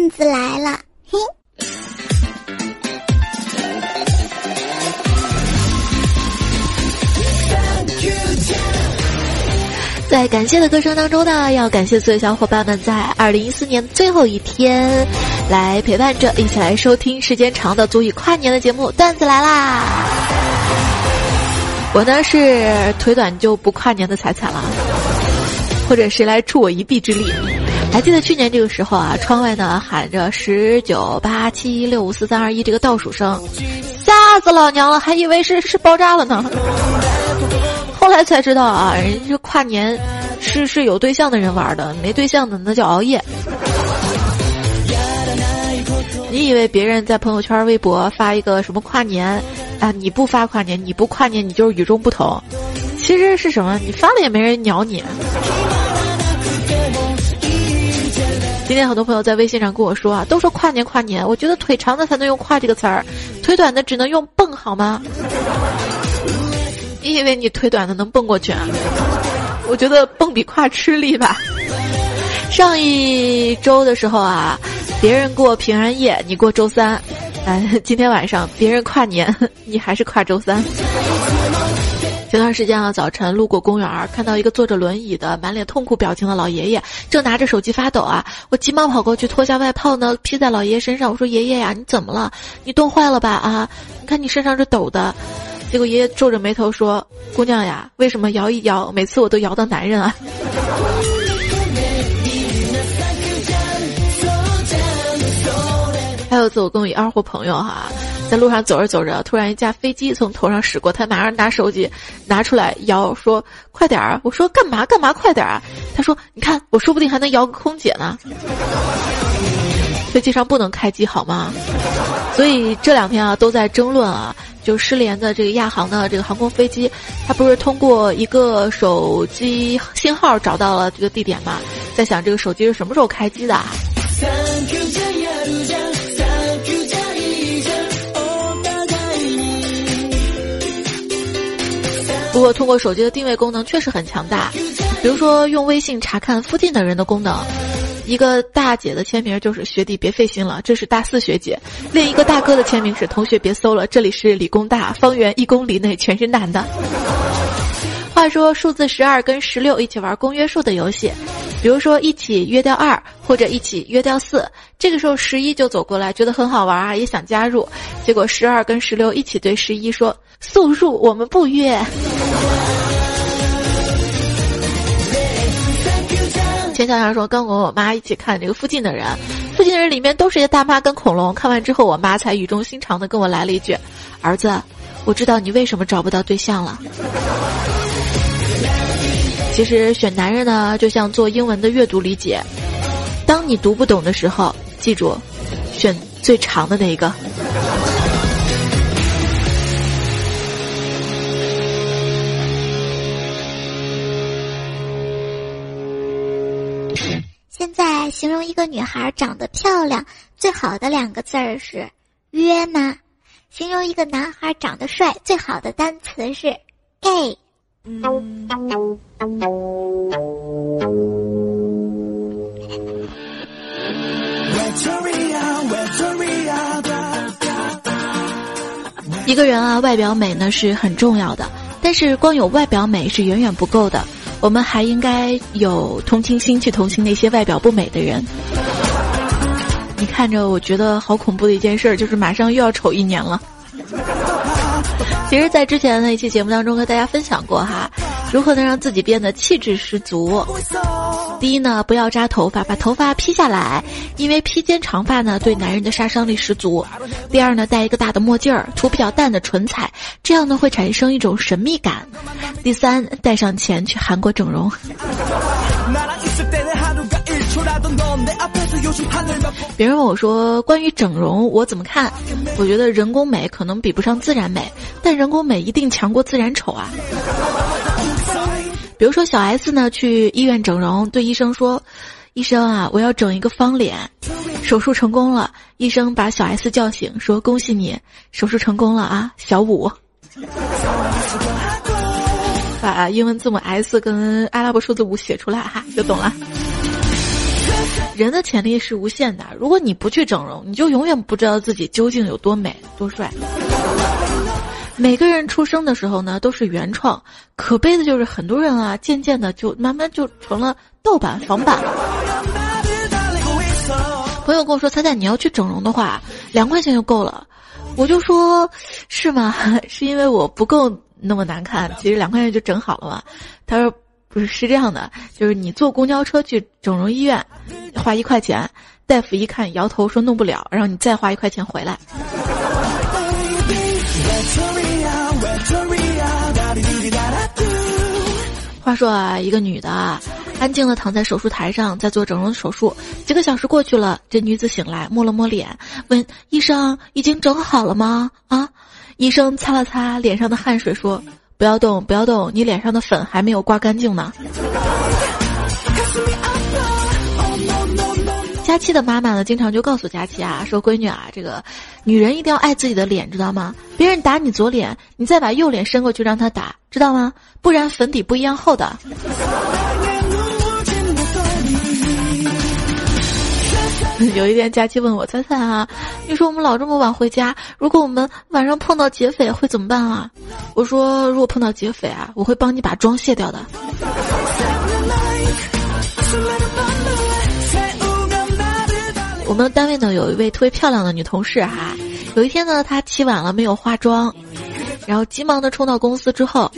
段子来了，嘿。在感谢的歌声当中呢，要感谢所有小伙伴们在二零一四年最后一天来陪伴着，一起来收听时间长的足以跨年的节目。段子来啦！我呢是腿短就不跨年的彩彩了，或者谁来助我一臂之力？还记得去年这个时候啊，窗外呢喊着十九八七六五四三二一这个倒数声，吓死老娘了，还以为是是爆炸了呢。后来才知道啊，人家跨年是是有对象的人玩的，没对象的那叫熬夜。你以为别人在朋友圈、微博发一个什么跨年啊，你不发跨年，你不跨年，你就是与众不同。其实是什么？你发了也没人鸟你。今天很多朋友在微信上跟我说啊，都说跨年跨年，我觉得腿长的才能用跨这个词儿，腿短的只能用蹦好吗？你以为你腿短的能蹦过去啊？我觉得蹦比跨吃力吧。上一周的时候啊，别人过平安夜，你过周三。哎，今天晚上别人跨年，你还是跨周三。前段时间啊，早晨路过公园，看到一个坐着轮椅的、满脸痛苦表情的老爷爷，正拿着手机发抖啊！我急忙跑过去脱下外套呢，披在老爷爷身上。我说：“爷爷呀，你怎么了？你冻坏了吧？啊，你看你身上这抖的。”结果爷爷皱着眉头说：“姑娘呀，为什么摇一摇，每次我都摇到男人啊？” 还有一次，我跟我一二货朋友哈，在路上走着走着，突然一架飞机从头上驶过，他马上拿手机拿出来摇，说：“快点儿！”我说：“干嘛干嘛？快点儿啊！”他说：“你看，我说不定还能摇个空姐呢。”飞机上不能开机好吗？所以这两天啊，都在争论啊。就失联的这个亚航的这个航空飞机，它不是通过一个手机信号找到了这个地点吗？在想这个手机是什么时候开机的？啊不过通过手机的定位功能确实很强大，比如说用微信查看附近的人的功能。一个大姐的签名就是学弟别费心了，这是大四学姐；另一个大哥的签名是同学别搜了，这里是理工大，方圆一公里内全是男的。话说数字十二跟十六一起玩公约数的游戏，比如说一起约掉二或者一起约掉四，这个时候十一就走过来，觉得很好玩啊，也想加入，结果十二跟十六一起对十一说速入，我们不约。前小想说，刚跟我妈一起看这个附近的人，附近的人里面都是些大妈跟恐龙。看完之后，我妈才语重心长的跟我来了一句：“儿子，我知道你为什么找不到对象了。”其实选男人呢，就像做英文的阅读理解，当你读不懂的时候，记住，选最长的那一个。现在形容一个女孩长得漂亮，最好的两个字儿是“约”吗？形容一个男孩长得帅，最好的单词是 “gay”。一个人啊，外表美呢是很重要的，但是光有外表美是远远不够的。我们还应该有同情心去同情那些外表不美的人。你看着，我觉得好恐怖的一件事，就是马上又要丑一年了。其实，在之前的一期节目当中和大家分享过哈，如何能让自己变得气质十足。第一呢，不要扎头发，把头发披下来，因为披肩长发呢对男人的杀伤力十足。第二呢，戴一个大的墨镜儿，涂比较淡的唇彩，这样呢会产生一种神秘感。第三，带上钱去韩国整容。别人问我说：“关于整容，我怎么看？”我觉得人工美可能比不上自然美，但人工美一定强过自然丑啊。比如说小 S 呢，去医院整容，对医生说：“医生啊，我要整一个方脸。”手术成功了，医生把小 S 叫醒，说：“恭喜你，手术成功了啊，小五。”把英文字母 S 跟阿拉伯数字五写出来哈，就懂了。人的潜力是无限的，如果你不去整容，你就永远不知道自己究竟有多美、多帅。每个人出生的时候呢，都是原创，可悲的就是很多人啊，渐渐的就慢慢就成了盗版、仿版。朋友跟我说：“彩彩，你要去整容的话，两块钱就够了。”我就说：“是吗？是因为我不够那么难看？其实两块钱就整好了嘛。”他说：“不是，是这样的，就是你坐公交车去整容医院，花一块钱，大夫一看摇头说弄不了，然后你再花一块钱回来。”话说啊，一个女的啊，安静的躺在手术台上，在做整容手术。几个小时过去了，这女子醒来，摸了摸脸，问医生：“已经整好了吗？”啊，医生擦了擦脸上的汗水，说：“不要动，不要动，你脸上的粉还没有刮干净呢。”佳琪的妈妈呢，经常就告诉佳琪啊，说：“闺女啊，这个女人一定要爱自己的脸，知道吗？别人打你左脸，你再把右脸伸过去让他打，知道吗？不然粉底不一样厚的。” 有一天，佳期问我：“猜猜啊，你说我们老这么晚回家，如果我们晚上碰到劫匪会怎么办啊？”我说：“如果碰到劫匪啊，我会帮你把妆卸掉的。”我们单位呢有一位特别漂亮的女同事哈，有一天呢她起晚了没有化妆，然后急忙的冲到公司之后，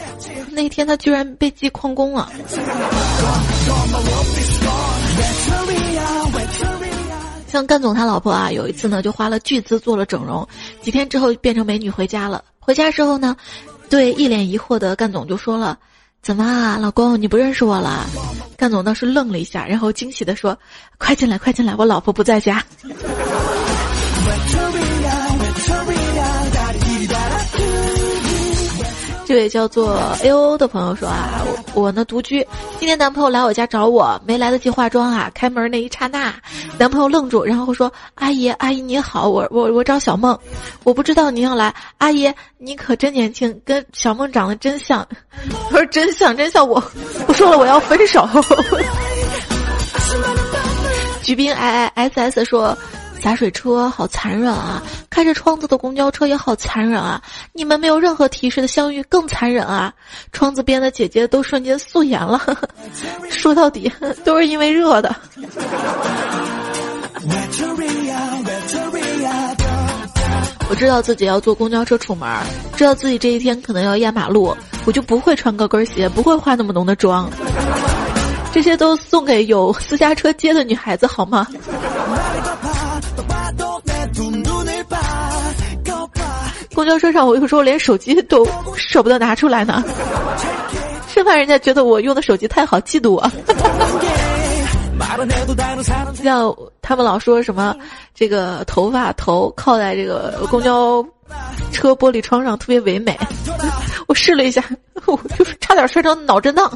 那天她居然被记旷工了。像甘总他老婆啊，有一次呢就花了巨资做了整容，几天之后变成美女回家了。回家之后呢，对一脸疑惑的干总就说了。怎么啊，老公，你不认识我了？干总倒是愣了一下，然后惊喜地说：“快进来，快进来，我老婆不在家。”这位叫做 A O 的朋友说啊，我我呢独居，今天男朋友来我家找我，没来得及化妆啊，开门那一刹那，男朋友愣住，然后说：“阿姨，阿姨你好，我我我找小梦，我不知道您要来，阿姨你可真年轻，跟小梦长得真像。”他说：“真像真像我，我说了我要分手。”举兵 I I S S 说。洒水车好残忍啊！开着窗子的公交车也好残忍啊！你们没有任何提示的相遇更残忍啊！窗子边的姐姐都瞬间素颜了，说到底都是因为热的。我知道自己要坐公交车出门，知道自己这一天可能要压马路，我就不会穿高跟鞋，不会化那么浓的妆。这些都送给有私家车接的女孩子好吗？公交车上，我有时候连手机都舍不得拿出来呢，生怕人家觉得我用的手机太好，嫉妒我。像他们老说什么，这个头发头靠在这个公交车玻璃窗上特别唯美。我试了一下，我就是差点摔成脑震荡。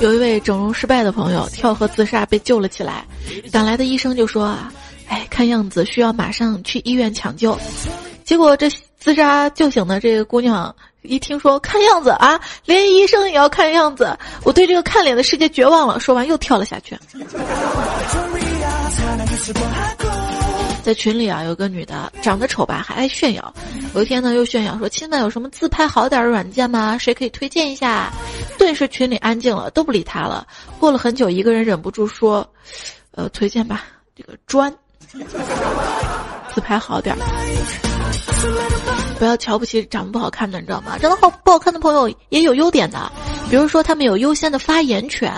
有一位整容失败的朋友跳河自杀被救了起来，赶来的医生就说啊。哎，看样子需要马上去医院抢救。结果这自杀救醒的这个姑娘一听说看样子啊，连医生也要看样子，我对这个看脸的世界绝望了。说完又跳了下去。在群里啊，有个女的长得丑吧，还爱炫耀。有一天呢，又炫耀说：“亲们有什么自拍好点的软件吗？谁可以推荐一下？”顿时群里安静了，都不理她了。过了很久，一个人忍不住说：“呃，推荐吧，这个砖。”自拍好点，不要瞧不起长得不好看的，你知道吗？长得好不好看的朋友也有优点的，比如说他们有优先的发言权。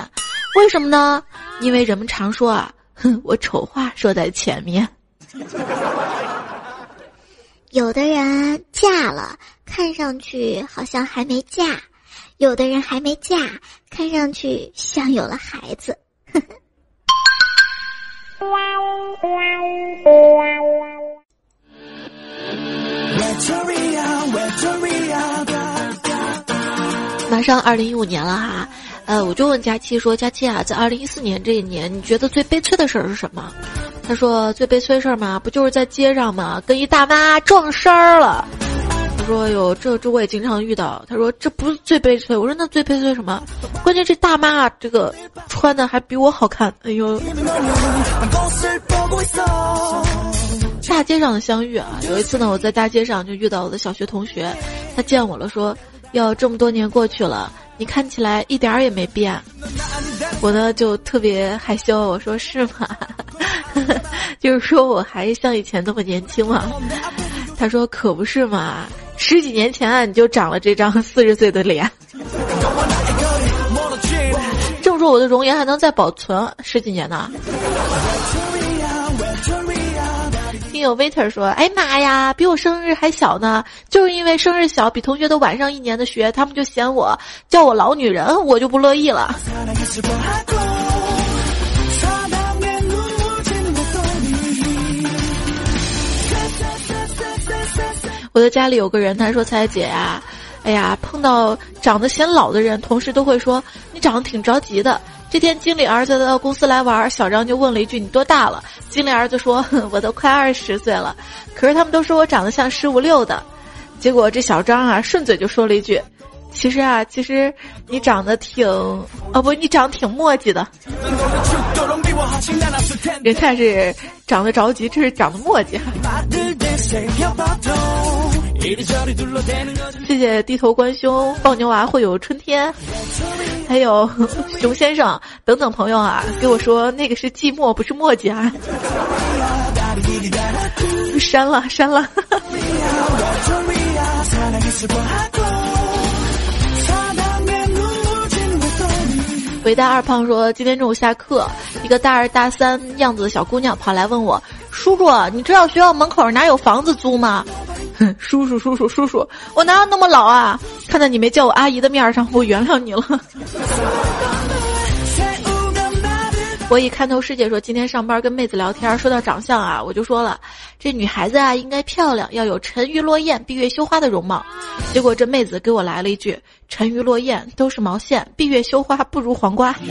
为什么呢？因为人们常说啊，哼，我丑话说在前面。有的人嫁了，看上去好像还没嫁；有的人还没嫁，看上去像有了孩子。马上二零一五年了哈，呃，我就问佳期说：“佳期啊，在二零一四年这一年，你觉得最悲催的事儿是什么？”他说：“最悲催的事儿嘛，不就是在街上嘛，跟一大妈撞衫儿了。”他说有这这我也经常遇到。他说这不是最悲催。我说那最悲催什么？关键这大妈这个穿的还比我好看。哎呦！大街上的相遇啊，有一次呢，我在大街上就遇到我的小学同学，他见我了，说要这么多年过去了，你看起来一点儿也没变。我呢就特别害羞，我说是吗？就是说我还像以前那么年轻吗？他说可不是嘛，十几年前啊你就长了这张四十岁的脸。这么说我的容颜还能再保存十几年呢？听有 waiter 说：“哎妈呀，比我生日还小呢，就是因为生日小，比同学都晚上一年的学，他们就嫌我叫我老女人，我就不乐意了。”我的家里有个人，他说：“彩姐呀，哎呀，碰到长得显老的人，同事都会说你长得挺着急的。”这天经理儿子到公司来玩，小张就问了一句：“你多大了？”经理儿子说：“我都快二十岁了。”可是他们都说我长得像十五六的，结果这小张啊顺嘴就说了一句：“其实啊，其实你长得挺……哦不，你长得挺磨叽的。”人看是长得着急，这是长得磨叽。谢谢低头观胸抱牛娃会有春天。还有 熊先生等等朋友啊，给我说那个是寂寞，不是墨迹啊。删了删了。伟大二胖说，今天中午下课，一个大二大三样子的小姑娘跑来问我：“叔叔，你知道学校门口哪有房子租吗？” 叔叔，叔叔，叔叔，我哪有那么老啊？看在你没叫我阿姨的面上，我原谅你了。我以看透世界说，今天上班跟妹子聊天，说到长相啊，我就说了，这女孩子啊应该漂亮，要有沉鱼落雁、闭月羞花的容貌。结果这妹子给我来了一句：沉鱼落雁都是毛线，闭月羞花不如黄瓜。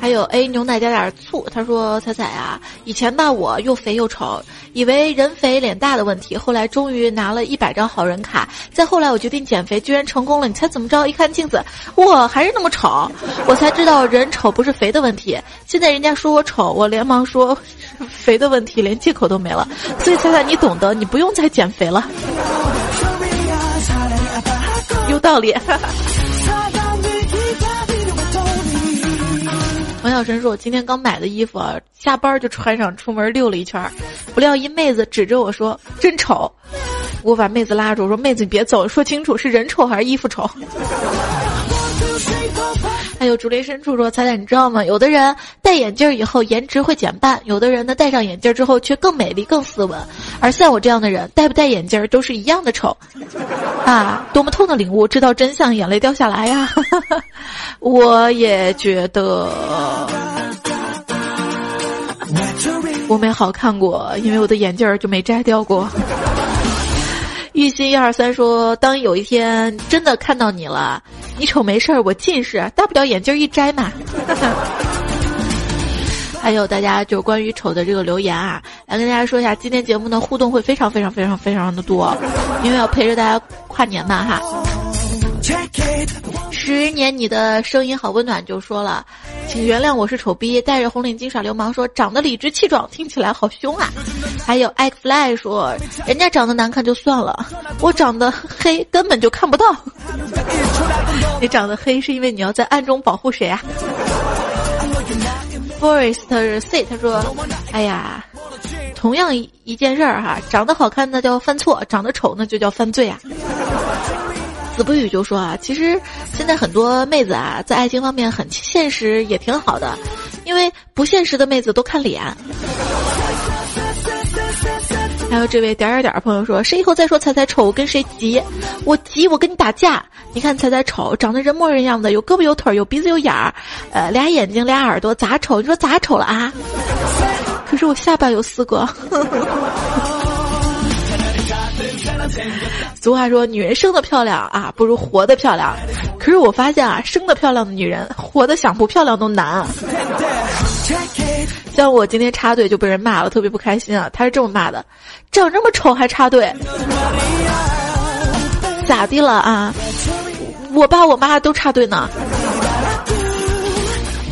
还有 A 牛奶加点醋。他说：“彩彩啊，以前吧我又肥又丑，以为人肥脸大的问题。后来终于拿了一百张好人卡，再后来我决定减肥，居然成功了。你猜怎么着？一看镜子，哇，还是那么丑。我才知道人丑不是肥的问题。现在人家说我丑，我连忙说肥的问题，连借口都没了。所以彩彩，你懂得，你不用再减肥了。有道理。”王小晨说：“我今天刚买的衣服，下班就穿上，出门溜了一圈，不料一妹子指着我说：‘真丑！’我把妹子拉住，说：‘妹子你别走，说清楚是人丑还是衣服丑。’”有竹林深处说：“彩彩，你知道吗？有的人戴眼镜以后颜值会减半，有的人呢戴上眼镜之后却更美丽、更斯文。而像我这样的人，戴不戴眼镜都是一样的丑。啊，多么痛的领悟！知道真相，眼泪掉下来呀！我也觉得我没好看过，因为我的眼镜就没摘掉过。”玉心一二三说：“当有一天真的看到你了，你丑没事儿，我近视，大不了眼镜一摘嘛。”还有大家就关于丑的这个留言啊，来跟大家说一下，今天节目的互动会非常非常非常非常的多，因为要陪着大家跨年嘛哈。十年你的声音好温暖，就说了，请原谅我是丑逼，戴着红领巾耍流氓，说长得理直气壮，听起来好凶啊。还有 X Fly 说，人家长得难看就算了，我长得黑根本就看不到。你长得黑是因为你要在暗中保护谁啊？Forest C 他说，哎呀，同样一件事儿哈，长得好看那叫犯错，长得丑那就叫犯罪啊。子不语就说啊，其实现在很多妹子啊，在爱情方面很现实，也挺好的，因为不现实的妹子都看脸。还有这位点点点朋友说，谁以后再说彩彩丑，我跟谁急？我急，我跟你打架。你看彩彩丑，长得人模人样的，有胳膊有腿，有鼻子有眼儿，呃，俩眼睛俩耳朵，咋丑？你说咋丑了啊？可是我下巴有四个。俗话说，女人生的漂亮啊，不如活的漂亮。可是我发现啊，生的漂亮的女人，活的想不漂亮都难。像我今天插队就被人骂了，特别不开心啊！他是这么骂的：长这么丑还插队，咋的了啊？我爸我妈都插队呢。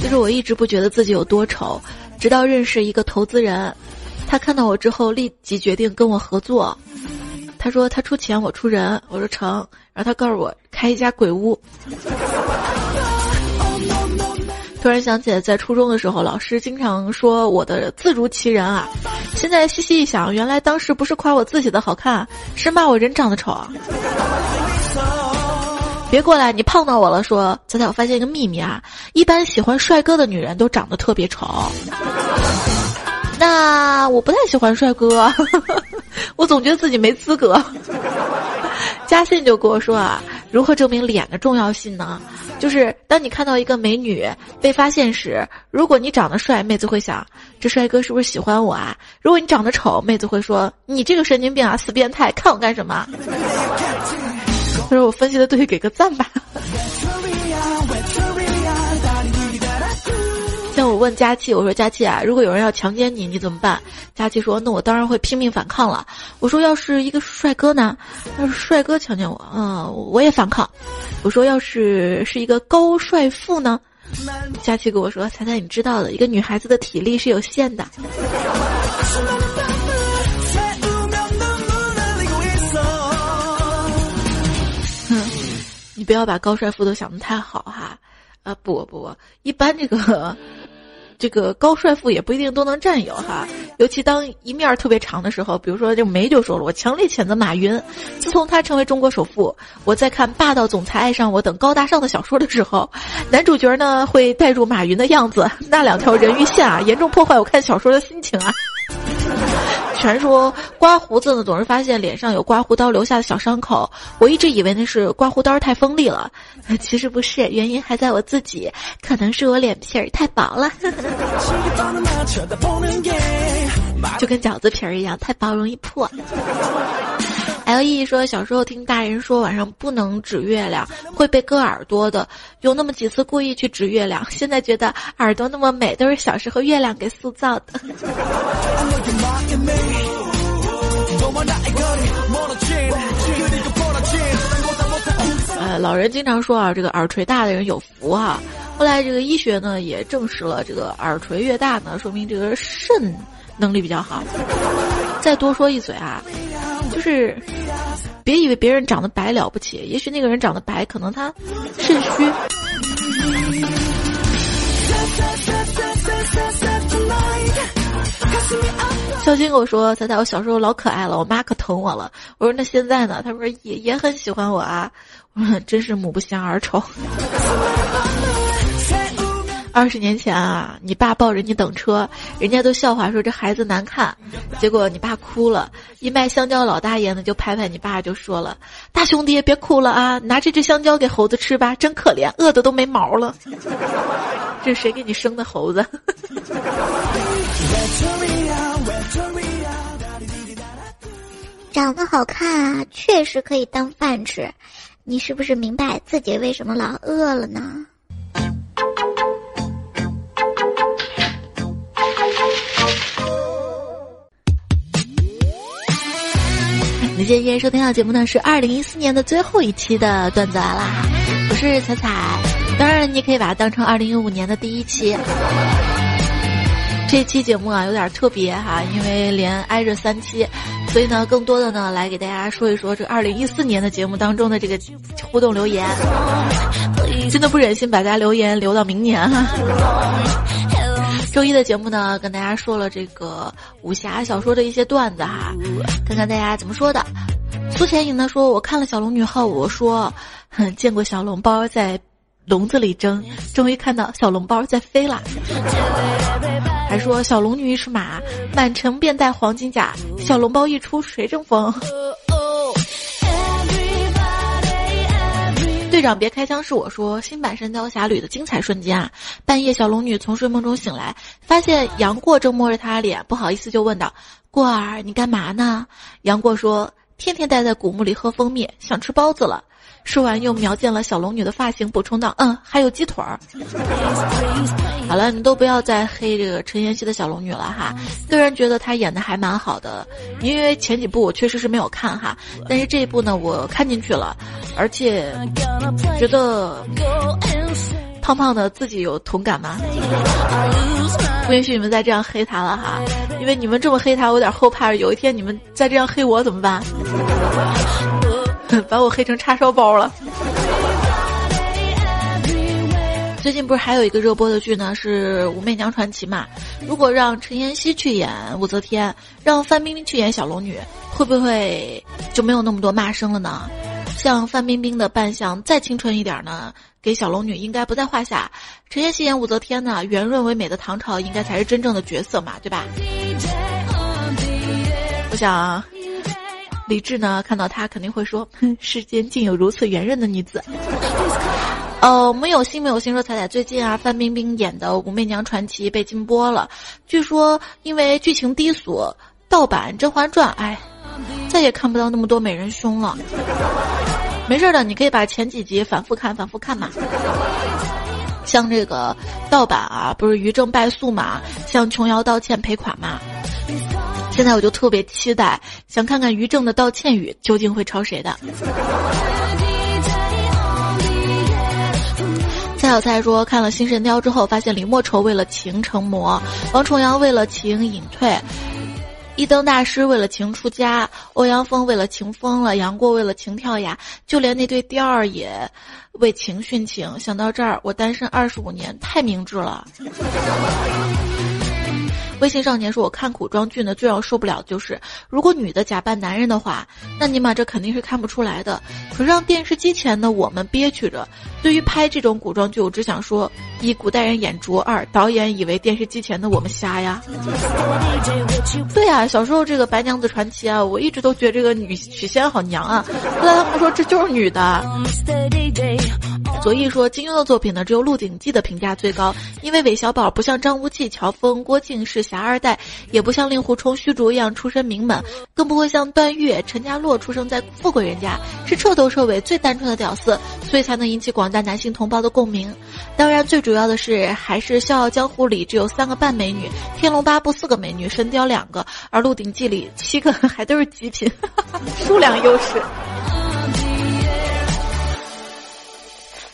就是我一直不觉得自己有多丑，直到认识一个投资人，他看到我之后立即决定跟我合作。他说他出钱，我出人。我说成。然后他告诉我开一家鬼屋。突然想起来，在初中的时候，老师经常说我的自如其人啊。现在细细一想，原来当时不是夸我自己的好看，是骂我人长得丑啊。别过来，你碰到我了。说，彩彩，我发现一个秘密啊，一般喜欢帅哥的女人都长得特别丑。那我不太喜欢帅哥，我总觉得自己没资格。嘉信就跟我说啊，如何证明脸的重要性呢？就是当你看到一个美女被发现时，如果你长得帅，妹子会想这帅哥是不是喜欢我啊？如果你长得丑，妹子会说你这个神经病啊，死变态，看我干什么？他 说我分析的对，给个赞吧。问佳琪，我说佳琪啊，如果有人要强奸你，你怎么办？佳琪说，那我当然会拼命反抗了。我说，要是一个帅哥呢？要是帅哥强奸我，嗯，我也反抗。我说，要是是一个高帅富呢？佳琪跟我说，猜猜你知道的，一个女孩子的体力是有限的。你不要把高帅富都想的太好哈，啊不不不，一般这个，这个高帅富也不一定都能占有哈，尤其当一面特别长的时候，比如说这梅就说了，我强烈谴责马云，自从他成为中国首富，我在看《霸道总裁爱上我》等高大上的小说的时候，男主角呢会带入马云的样子，那两条人鱼线啊，严重破坏我看小说的心情啊。传说刮胡子呢，总是发现脸上有刮胡刀留下的小伤口。我一直以为那是刮胡刀太锋利了，其实不是，原因还在我自己，可能是我脸皮儿太薄了，就跟饺子皮儿一样，太薄容易破。L E 说，小时候听大人说晚上不能指月亮，会被割耳朵的，有那么几次故意去指月亮，现在觉得耳朵那么美，都是小时候月亮给塑造的。呃，老人经常说啊，这个耳垂大的人有福啊。后来这个医学呢也证实了，这个耳垂越大呢，说明这个肾能力比较好。再多说一嘴啊，就是别以为别人长得白了不起，也许那个人长得白，可能他肾虚。小金跟我说：“猜猜，我小时候老可爱了，我妈可疼我了。”我说：“那现在呢？”他说：“也也很喜欢我啊。”我说：“真是母不相儿丑。”二十年前啊，你爸抱着你等车，人家都笑话说这孩子难看，结果你爸哭了。一卖香蕉老大爷呢就拍拍你爸就说了：“大兄弟别哭了啊，拿这只香蕉给猴子吃吧，真可怜，饿的都没毛了。”这是谁给你生的猴子？长得好看啊，确实可以当饭吃。你是不是明白自己为什么老饿了呢？今天收听到节目呢是二零一四年的最后一期的段子来啦，我是彩彩，当然你可以把它当成二零一五年的第一期。这期节目啊有点特别哈，因为连挨着三期，所以呢，更多的呢来给大家说一说这二零一四年的节目当中的这个互动留言。真的不忍心把大家留言留到明年哈。周一的节目呢，跟大家说了这个武侠小说的一些段子哈，看看大家怎么说的。苏浅影呢说，我看了《小龙女后》，我说，见过小笼包在笼子里蒸，终于看到小笼包在飞了。还说小龙女是马，满城遍带黄金甲。小笼包一出，谁争锋？队长别开枪！是我说，新版《神雕侠侣》的精彩瞬间啊！半夜，小龙女从睡梦中醒来，发现杨过正摸着她脸，不好意思就问道：“过儿，你干嘛呢？”杨过说：“天天待在古墓里喝蜂蜜，想吃包子了。”说完又瞄见了小龙女的发型，补充道：“嗯，还有鸡腿儿。”好了，你都不要再黑这个陈妍希的小龙女了哈。个人觉得她演的还蛮好的，因为前几部我确实是没有看哈，但是这一部呢我看进去了，而且觉得胖胖的自己有同感吗？不允许你们再这样黑他了哈，因为你们这么黑他，我有点后怕，有一天你们再这样黑我怎么办？把我黑成叉烧包了。最近不是还有一个热播的剧呢，是《武媚娘传奇》嘛？如果让陈妍希去演武则天，让范冰冰去演小龙女，会不会就没有那么多骂声了呢？像范冰冰的扮相再青春一点呢，给小龙女应该不在话下。陈妍希演武则天呢，圆润唯美的唐朝应该才是真正的角色嘛，对吧？我想，李智呢看到她肯定会说：“世间竟有如此圆润的女子。”哦，没有心没有心说彩彩最近啊，范冰冰演的《武媚娘传奇》被禁播了，据说因为剧情低俗，盗版《甄嬛传》，哎，再也看不到那么多美人胸了。没事的，你可以把前几集反复看，反复看嘛。像这个盗版啊，不是于正败诉嘛，向琼瑶道歉赔款嘛。现在我就特别期待，想看看于正的道歉语究竟会抄谁的。蔡小蔡说：“看了《新神雕》之后，发现李莫愁为了情成魔，王重阳为了情隐退，一灯大师为了情出家，欧阳锋为了情疯了，杨过为了情跳崖，就连那对调儿也为情殉情。想到这儿，我单身二十五年，太明智了。”微信少年说：“我看古装剧呢，最要受不了就是，如果女的假扮男人的话，那尼玛这肯定是看不出来的。可让电视机前的我们憋屈着。对于拍这种古装剧，我只想说：一，古代人眼拙；二，导演以为电视机前的我们瞎呀。对呀，小时候这个《白娘子传奇》啊，我一直都觉得这个女许仙好娘啊。后来他们说这就是女的。所以说，金庸的作品呢，只有《鹿鼎记》的评价最高，因为韦小宝不像张无忌、乔峰、郭靖是。”侠二代也不像令狐冲、虚竹一样出身名门，更不会像段誉、陈家洛出生在富贵人家，是彻头彻尾最单纯的屌丝，所以才能引起广大男性同胞的共鸣。当然，最主要的是还是《笑傲江湖》里只有三个半美女，《天龙八部》四个美女，《神雕》两个，而《鹿鼎记》里七个 还都是极品，数量优势。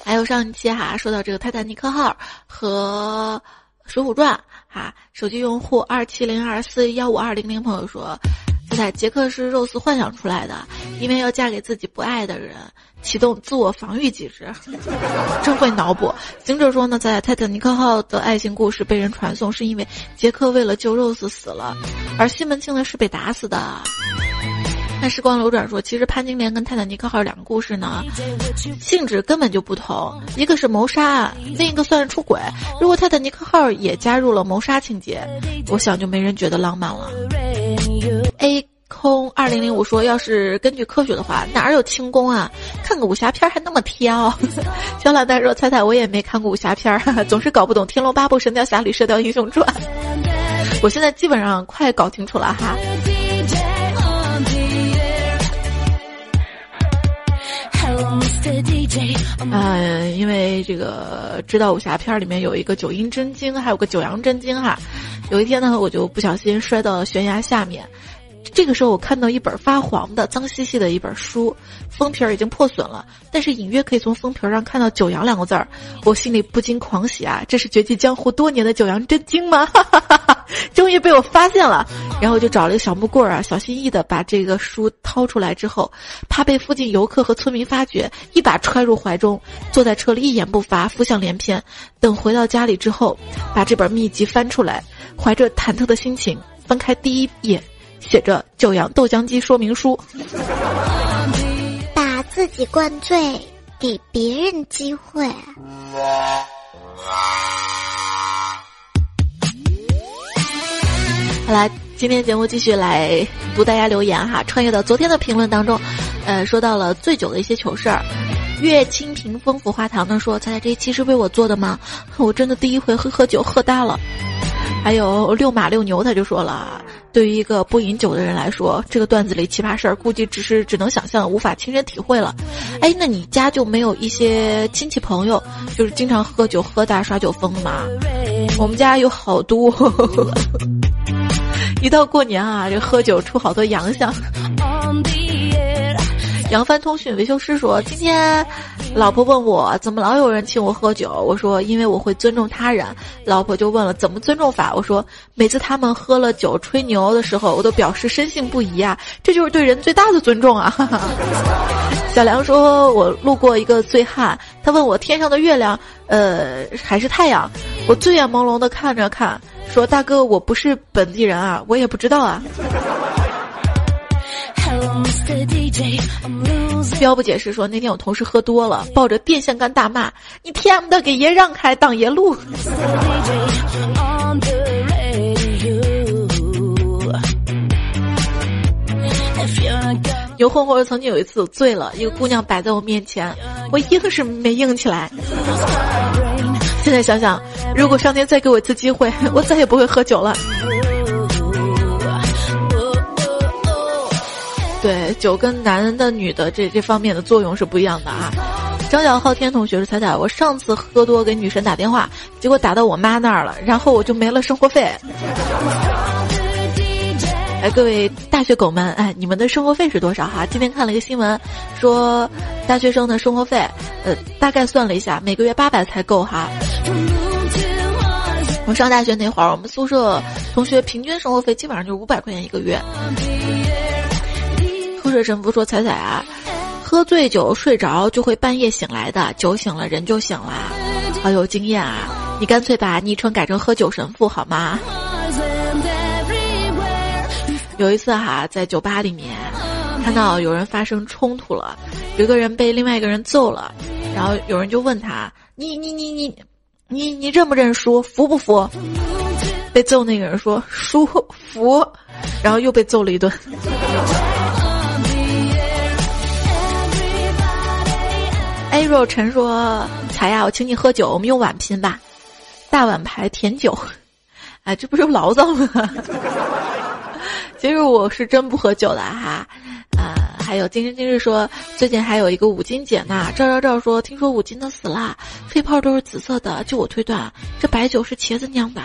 还有上一期哈说到这个泰坦尼克号和。《水浒传》哈，手机用户二七零二四幺五二零零朋友说，在杰克是肉丝幻想出来的，因为要嫁给自己不爱的人，启动自我防御机制，真会脑补。行者说呢，在泰坦尼克号的爱情故事被人传颂，是因为杰克为了救肉丝死了，而西门庆呢是被打死的。看时光流转说，其实潘金莲跟泰坦尼克号两个故事呢，性质根本就不同，一个是谋杀，另一个算是出轨。如果泰坦尼克号也加入了谋杀情节，我想就没人觉得浪漫了。A 空二零零五说，要是根据科学的话，哪有轻功啊？看个武侠片还那么挑。小懒蛋说，猜猜我也没看过武侠片，总是搞不懂《天龙八部》《神雕侠侣》《射雕英雄传》。我现在基本上快搞清楚了哈。嗯，因为这个知道武侠片里面有一个九阴真经，还有个九阳真经哈。有一天呢，我就不小心摔到了悬崖下面。这个时候，我看到一本发黄的、脏兮兮的一本书，封皮儿已经破损了，但是隐约可以从封皮上看到“九阳”两个字儿，我心里不禁狂喜啊！这是绝迹江湖多年的九阳真经吗？终于被我发现了，然后就找了一个小木棍儿啊，小心翼翼的把这个书掏出来之后，怕被附近游客和村民发觉，一把揣入怀中，坐在车里一言不发，浮想联翩。等回到家里之后，把这本秘籍翻出来，怀着忐忑的心情翻开第一页。写着“九阳豆浆机说明书”，把自己灌醉，给别人机会。好了，今天节目继续来读大家留言哈。穿越到昨天的评论当中，呃，说到了醉酒的一些糗事儿。月清平丰富花糖呢说：“猜猜这一期是为我做的吗？我真的第一回喝喝酒喝大了。”还有六马六牛，他就说了，对于一个不饮酒的人来说，这个段子里奇葩事儿，估计只是只能想象，无法亲身体会了。哎，那你家就没有一些亲戚朋友，就是经常喝酒喝大耍酒疯吗？我们家有好多，一到过年啊，这喝酒出好多洋相。扬帆通讯维修师说：“今天，老婆问我怎么老有人请我喝酒。我说因为我会尊重他人。老婆就问了怎么尊重法。我说每次他们喝了酒吹牛的时候，我都表示深信不疑啊，这就是对人最大的尊重啊。”小梁说：“我路过一个醉汉，他问我天上的月亮，呃，还是太阳？我醉眼朦胧的看着看，说大哥，我不是本地人啊，我也不知道啊。”彪不解释说，那天我同事喝多了，抱着电线杆大骂：“你 TM 的给爷让开，挡爷路！”有混混曾经有一次醉了，一个姑娘摆在我面前，我硬是没硬起来。现在想想，如果上天再给我一次机会，我再也不会喝酒了。对，酒跟男的、女的这这方面的作用是不一样的啊。张小昊天同学说：“彩彩，我上次喝多给女神打电话，结果打到我妈那儿了，然后我就没了生活费。”哎，各位大学狗们，哎，你们的生活费是多少哈？今天看了一个新闻，说大学生的生活费，呃，大概算了一下，每个月八百才够哈。我上大学那会儿，我们宿舍同学平均生活费基本上就五百块钱一个月。这神父说：“彩彩啊，喝醉酒睡着就会半夜醒来的，酒醒了人就醒了，好有经验啊！你干脆把昵称改成喝酒神父好吗？”有一次哈，在酒吧里面看到有人发生冲突了，有个人被另外一个人揍了，然后有人就问他：“你你你你你你认不认输？服不服？”被揍那个人说：“输服。”然后又被揍了一顿。A 若晨说：“才呀，我请你喝酒，我们用碗拼吧，大碗牌甜酒。哎，这不是牢骚吗？其实我是真不喝酒的哈。还有今时今日说，最近还有一个五金姐呢。赵赵赵说，听说五金的死了，肺泡都是紫色的。据我推断，这白酒是茄子酿的。”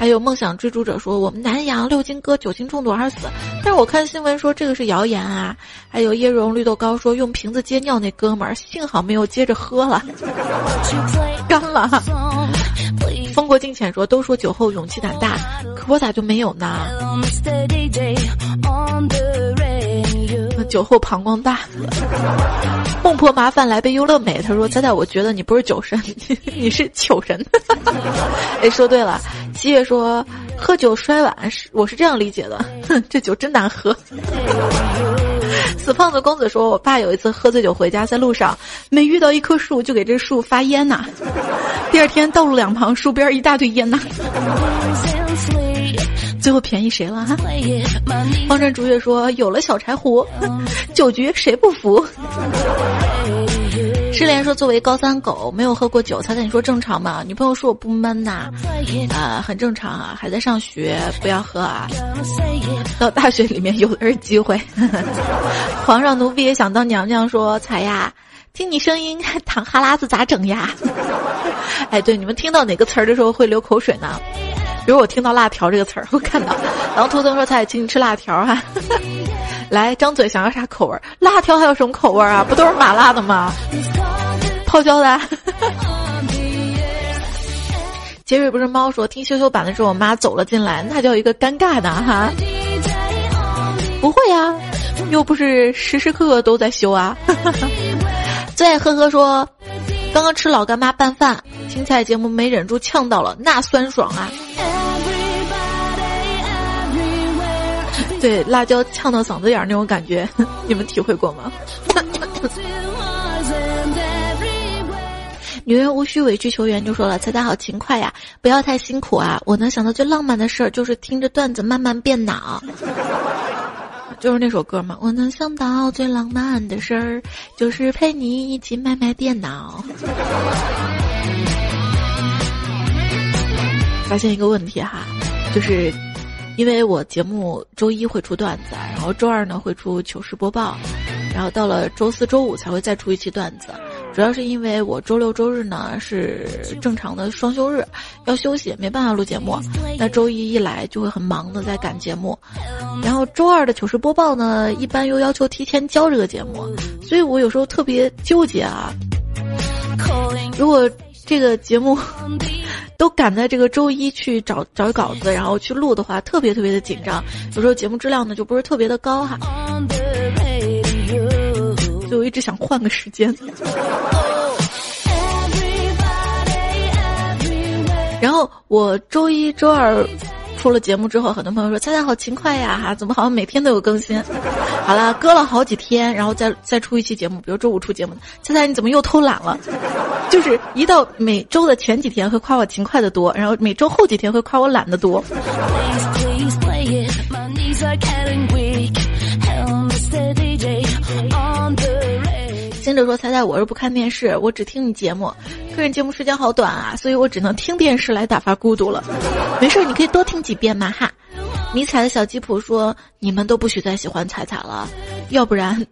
还有梦想追逐者说我们南阳六斤哥酒精中毒而死，但是我看新闻说这个是谣言啊。还有椰蓉绿豆糕说用瓶子接尿那哥们儿幸好没有接着喝了，干了。风过境浅说都说酒后勇气胆大，可我咋就没有呢？酒后膀胱大。孟婆麻烦来杯优乐美。他说：“猜猜，我觉得你不是酒神，你是糗神。”哎，说对了。七月说：“喝酒摔碗是我是这样理解的。”哼，这酒真难喝。死胖子公子说：“我爸有一次喝醉酒回家，在路上每遇到一棵树就给这树发烟呐。第二天道路两旁树边一大堆烟呐。”最后便宜谁了哈？方山竹月说：“有了小柴胡，酒局谁不服？”失联说：“作为高三狗，没有喝过酒，才跟你说正常嘛？”女朋友说：“我不闷呐，啊，很正常啊，还在上学，不要喝啊。到大学里面有的是机会。”皇上奴婢也想当娘娘说：“彩呀，听你声音，淌哈喇子咋整呀？” 哎，对，你们听到哪个词儿的时候会流口水呢？比如我听到“辣条”这个词儿，我看到，然后图腾说：“他也请你吃辣条哈。”来，张嘴想要啥口味？辣条还有什么口味啊？不都是麻辣的吗？泡椒的。杰瑞不是猫说听羞羞版的时候，我妈走了进来，那叫一个尴尬的哈。不会呀，又不是时时刻刻都在修啊。最爱呵呵说，刚刚吃老干妈拌饭，青菜节目没忍住呛到了，那酸爽啊！对，辣椒呛到嗓子眼儿那种感觉，你们体会过吗？女人无需委曲求全，就说了：“猜猜好勤快呀，不要太辛苦啊！我能想到最浪漫的事儿，就是听着段子慢慢变脑。”就是那首歌嘛。我能想到最浪漫的事儿，就是陪你一起卖卖电脑。发现一个问题哈。就是因为我节目周一会出段子，然后周二呢会出糗事播报，然后到了周四周五才会再出一期段子。主要是因为我周六周日呢是正常的双休日，要休息，没办法录节目。那周一一来就会很忙的在赶节目，然后周二的糗事播报呢，一般又要求提前交这个节目，所以我有时候特别纠结啊。如果这个节目 都赶在这个周一去找找稿子，然后去录的话，特别特别的紧张，有时候节目质量呢就不是特别的高哈。所以我一直想换个时间。然后我周一周二出了节目之后，很多朋友说：“猜猜好勤快呀，哈，怎么好像每天都有更新？” 好了，搁了好几天，然后再再出一期节目，比如周五出节目，猜猜你怎么又偷懒了？就是一到每周的前几天会夸我勤快的多，然后每周后几天会夸我懒得多。听着说猜猜我是不看电视，我只听你节目，个人节目时间好短啊，所以我只能听电视来打发孤独了。没事，你可以多听几遍嘛哈。迷彩的小吉普说：“你们都不许再喜欢彩彩了，要不然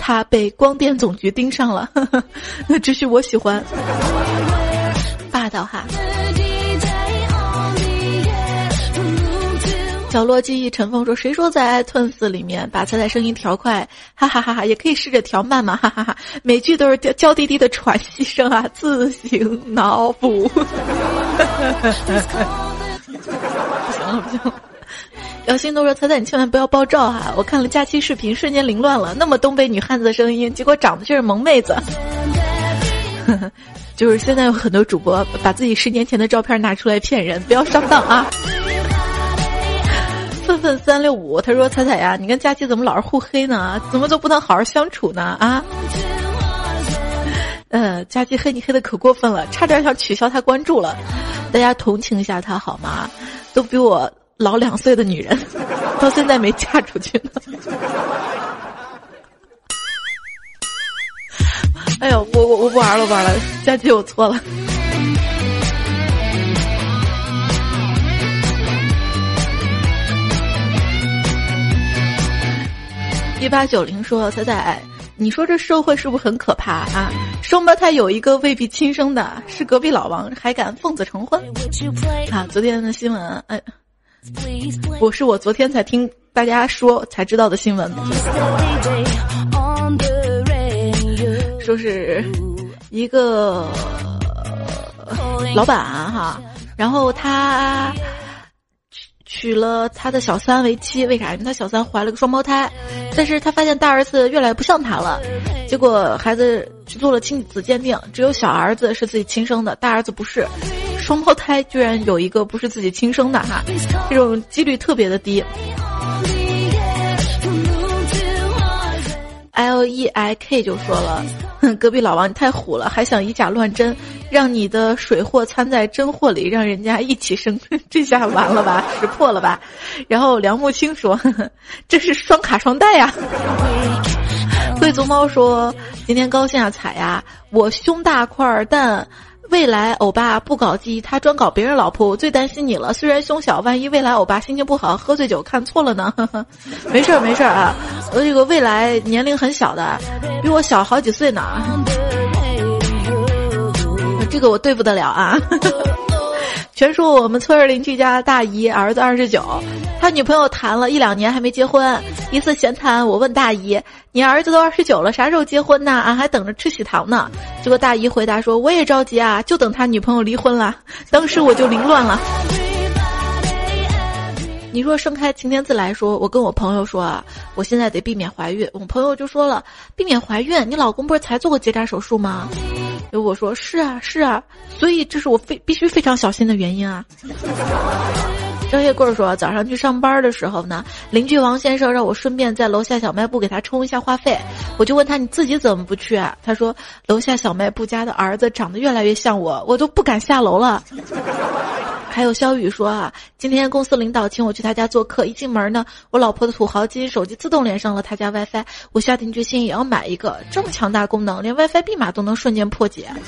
他被光电总局盯上了。那只许我喜欢，霸道哈。”角落记忆尘封说：“谁说在 iTunes 里面把彩彩声音调快？哈哈哈哈！也可以试着调慢嘛！哈哈哈！每句都是娇娇滴滴的喘息声啊，自行脑补。”不行了不行了！姚鑫都说：“彩彩你千万不要爆照哈！我看了假期视频，瞬间凌乱了。那么东北女汉子的声音，结果长得却是萌妹子。就是现在有很多主播把自己十年前的照片拿出来骗人，不要上当啊！”愤愤三六五，他说：“彩彩呀，你跟佳琪怎么老是互黑呢？怎么就不能好好相处呢？啊？” 呃，佳琪黑你黑的可过分了，差点想取消他关注了。大家同情一下他好吗？都比我老两岁的女人，到现在没嫁出去呢。哎呦，我我我不玩了，不玩了，佳琪我错了。一八九零说：“彩彩，你说这社会是不是很可怕啊？双胞胎有一个未必亲生的，是隔壁老王，还敢奉子成婚？啊，昨天的新闻，哎，不是我昨天才听大家说才知道的新闻，说是一个老板哈，然后他。”娶了他的小三为妻，为啥？因为他小三怀了个双胞胎，但是他发现大儿子越来越不像他了，结果孩子去做了亲子鉴定，只有小儿子是自己亲生的，大儿子不是，双胞胎居然有一个不是自己亲生的哈，这种几率特别的低。L E I K 就说了，哼，隔壁老王你太虎了，还想以假乱真，让你的水货掺在真货里，让人家一起生，这下完了吧，识破了吧？然后梁木清说，这是双卡双待呀。贵族猫说，今天高兴啊，踩呀，我胸大块儿，但。未来欧巴不搞基，他专搞别人老婆，我最担心你了。虽然胸小，万一未来欧巴心情不好，喝醉酒看错了呢？没事儿没事儿啊，我这个未来年龄很小的，比我小好几岁呢。这个我对付得了啊。全说我们村儿邻居家大姨儿子二十九，他女朋友谈了一两年还没结婚。一次闲谈，我问大姨：“你儿子都二十九了，啥时候结婚呢？俺还等着吃喜糖呢。”结果大姨回答说：“我也着急啊，就等他女朋友离婚了。”当时我就凌乱了。你若盛开晴天自来说，我跟我朋友说啊，我现在得避免怀孕。我朋友就说了：“避免怀孕，你老公不是才做过结扎手术吗？”我说是啊是啊，所以这是我非必须非常小心的原因啊。张叶贵说，早上去上班的时候呢，邻居王先生让我顺便在楼下小卖部给他充一下话费，我就问他你自己怎么不去啊？他说楼下小卖部家的儿子长得越来越像我，我都不敢下楼了。还有肖宇说啊，今天公司领导请我去他家做客，一进门呢，我老婆的土豪金手机自动连上了他家 WiFi，我下定决心也要买一个，这么强大功能，连 WiFi 密码都能瞬间破解。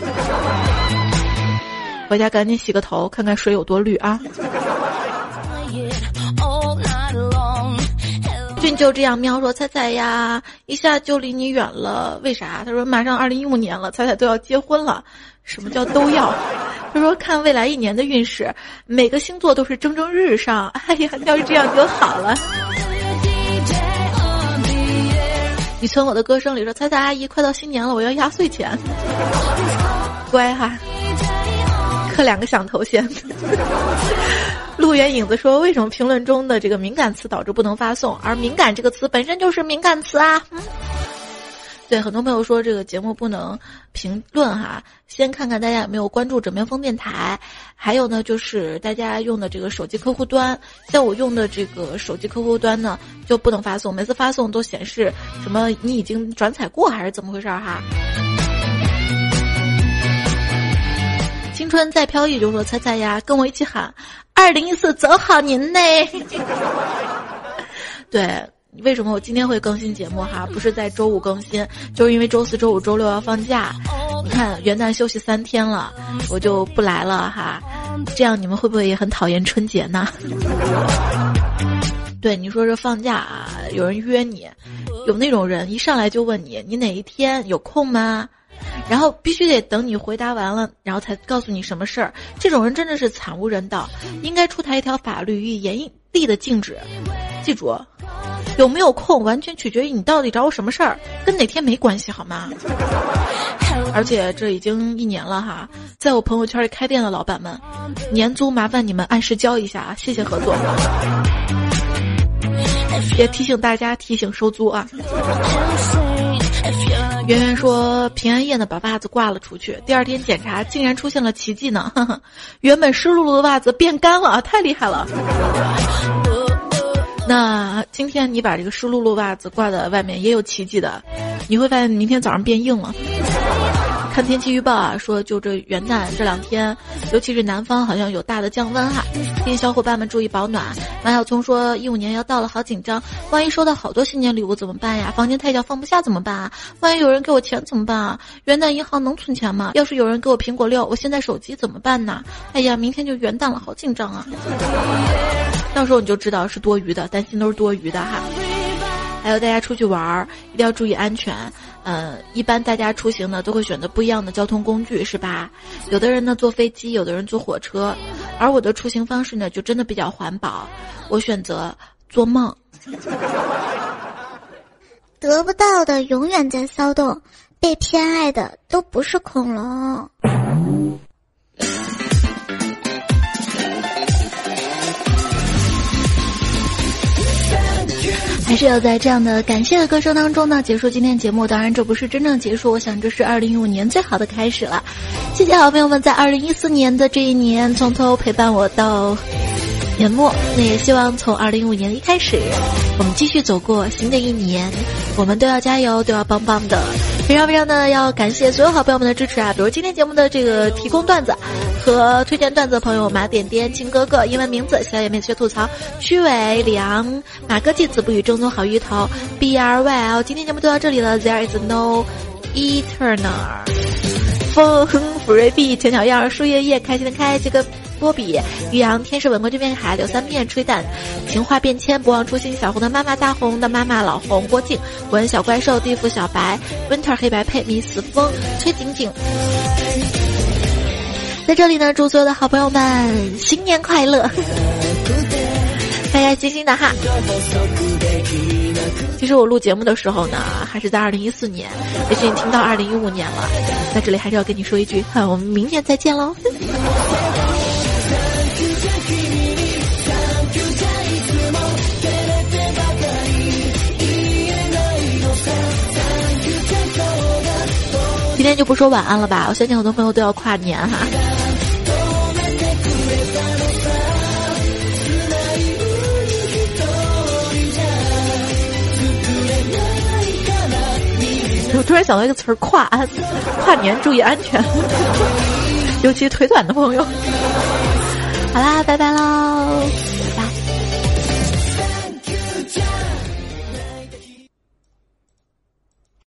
回家赶紧洗个头，看看水有多绿啊！就这样喵说：“彩彩呀，一下就离你远了，为啥？”他说：“马上二零一五年了，彩彩都要结婚了。什么叫都要？”他说：“看未来一年的运势，每个星座都是蒸蒸日上。哎呀，要是这样就好了。”你从我的歌声里说：“彩彩阿姨，快到新年了，我要压岁钱。”乖哈，磕两个响头先。路远影子说：“为什么评论中的这个敏感词导致不能发送？而敏感这个词本身就是敏感词啊！”嗯对，很多朋友说这个节目不能评论哈，先看看大家有没有关注枕边风电台，还有呢就是大家用的这个手机客户端，像我用的这个手机客户端呢就不能发送，每次发送都显示什么你已经转载过还是怎么回事儿哈？青春在飘逸，就说猜猜呀，跟我一起喊，二零一四走好您嘞！对，为什么我今天会更新节目哈？不是在周五更新，就是因为周四周五周六要放假。你看元旦休息三天了，我就不来了哈。这样你们会不会也很讨厌春节呢？对，你说这放假啊，有人约你，有那种人一上来就问你，你哪一天有空吗？然后必须得等你回答完了，然后才告诉你什么事儿。这种人真的是惨无人道，应该出台一条法律予以严厉的禁止。记住，有没有空完全取决于你到底找我什么事儿，跟哪天没关系好吗？而且这已经一年了哈，在我朋友圈里开店的老板们，年租麻烦你们按时交一下啊，谢谢合作。也提醒大家提醒收租啊。圆圆说：“平安夜呢，把袜子挂了出去。第二天检查，竟然出现了奇迹呢！原本湿漉漉的袜子变干了，太厉害了。那今天你把这个湿漉漉袜子挂在外面，也有奇迹的，你会发现明天早上变硬了。”看天气预报啊，说就这元旦这两天，尤其是南方好像有大的降温哈，建议小伙伴们注意保暖。马小聪说一五年要到了，好紧张，万一收到好多新年礼物怎么办呀？房间太小放不下怎么办啊？万一有人给我钱怎么办啊？元旦银行能存钱吗？要是有人给我苹果六，我现在手机怎么办呢？哎呀，明天就元旦了，好紧张啊！到时候你就知道是多余的，担心都是多余的哈。还有大家出去玩儿一定要注意安全。嗯，一般大家出行呢都会选择不一样的交通工具，是吧？有的人呢坐飞机，有的人坐火车，而我的出行方式呢就真的比较环保，我选择做梦。得不到的永远在骚动，被偏爱的都不是恐龙。还是要在这样的感谢的歌声当中呢结束今天节目。当然，这不是真正结束，我想这是二零一五年最好的开始了。谢谢好朋友们在二零一四年的这一年从头陪伴我到年末。那也希望从二零一五年一开始，我们继续走过新的一年。我们都要加油，都要棒棒的。非常非常的要感谢所有好朋友们的支持啊！比如今天节目的这个提供段子和推荐段子的朋友马点点、亲哥哥、英文名字小野妹学吐槽、虚伪良、马哥继子不语正宗好芋头、B R Y L。今天节目就到这里了，There is no eternal。风福瑞碧、钱小样、树叶叶、开心的开这个。波比、玉阳、天使吻过这片海、柳三片、吹蛋、情话变迁、不忘初心、小红的妈妈、大红的妈妈、老红、郭靖、文小怪兽、地府小白、Winter 黑白配、迷死风、崔景景，在这里呢，祝所有的好朋友们新年快乐，开开心心的哈。其实我录节目的时候呢，还是在二零一四年，也许你听到二零一五年了，在这里还是要跟你说一句，我们明年再见喽。今天就不说晚安了吧，我相信很多朋友都要跨年哈。我突然想到一个词儿，跨安，跨年注意安全，尤其腿短的朋友。好啦，拜拜喽。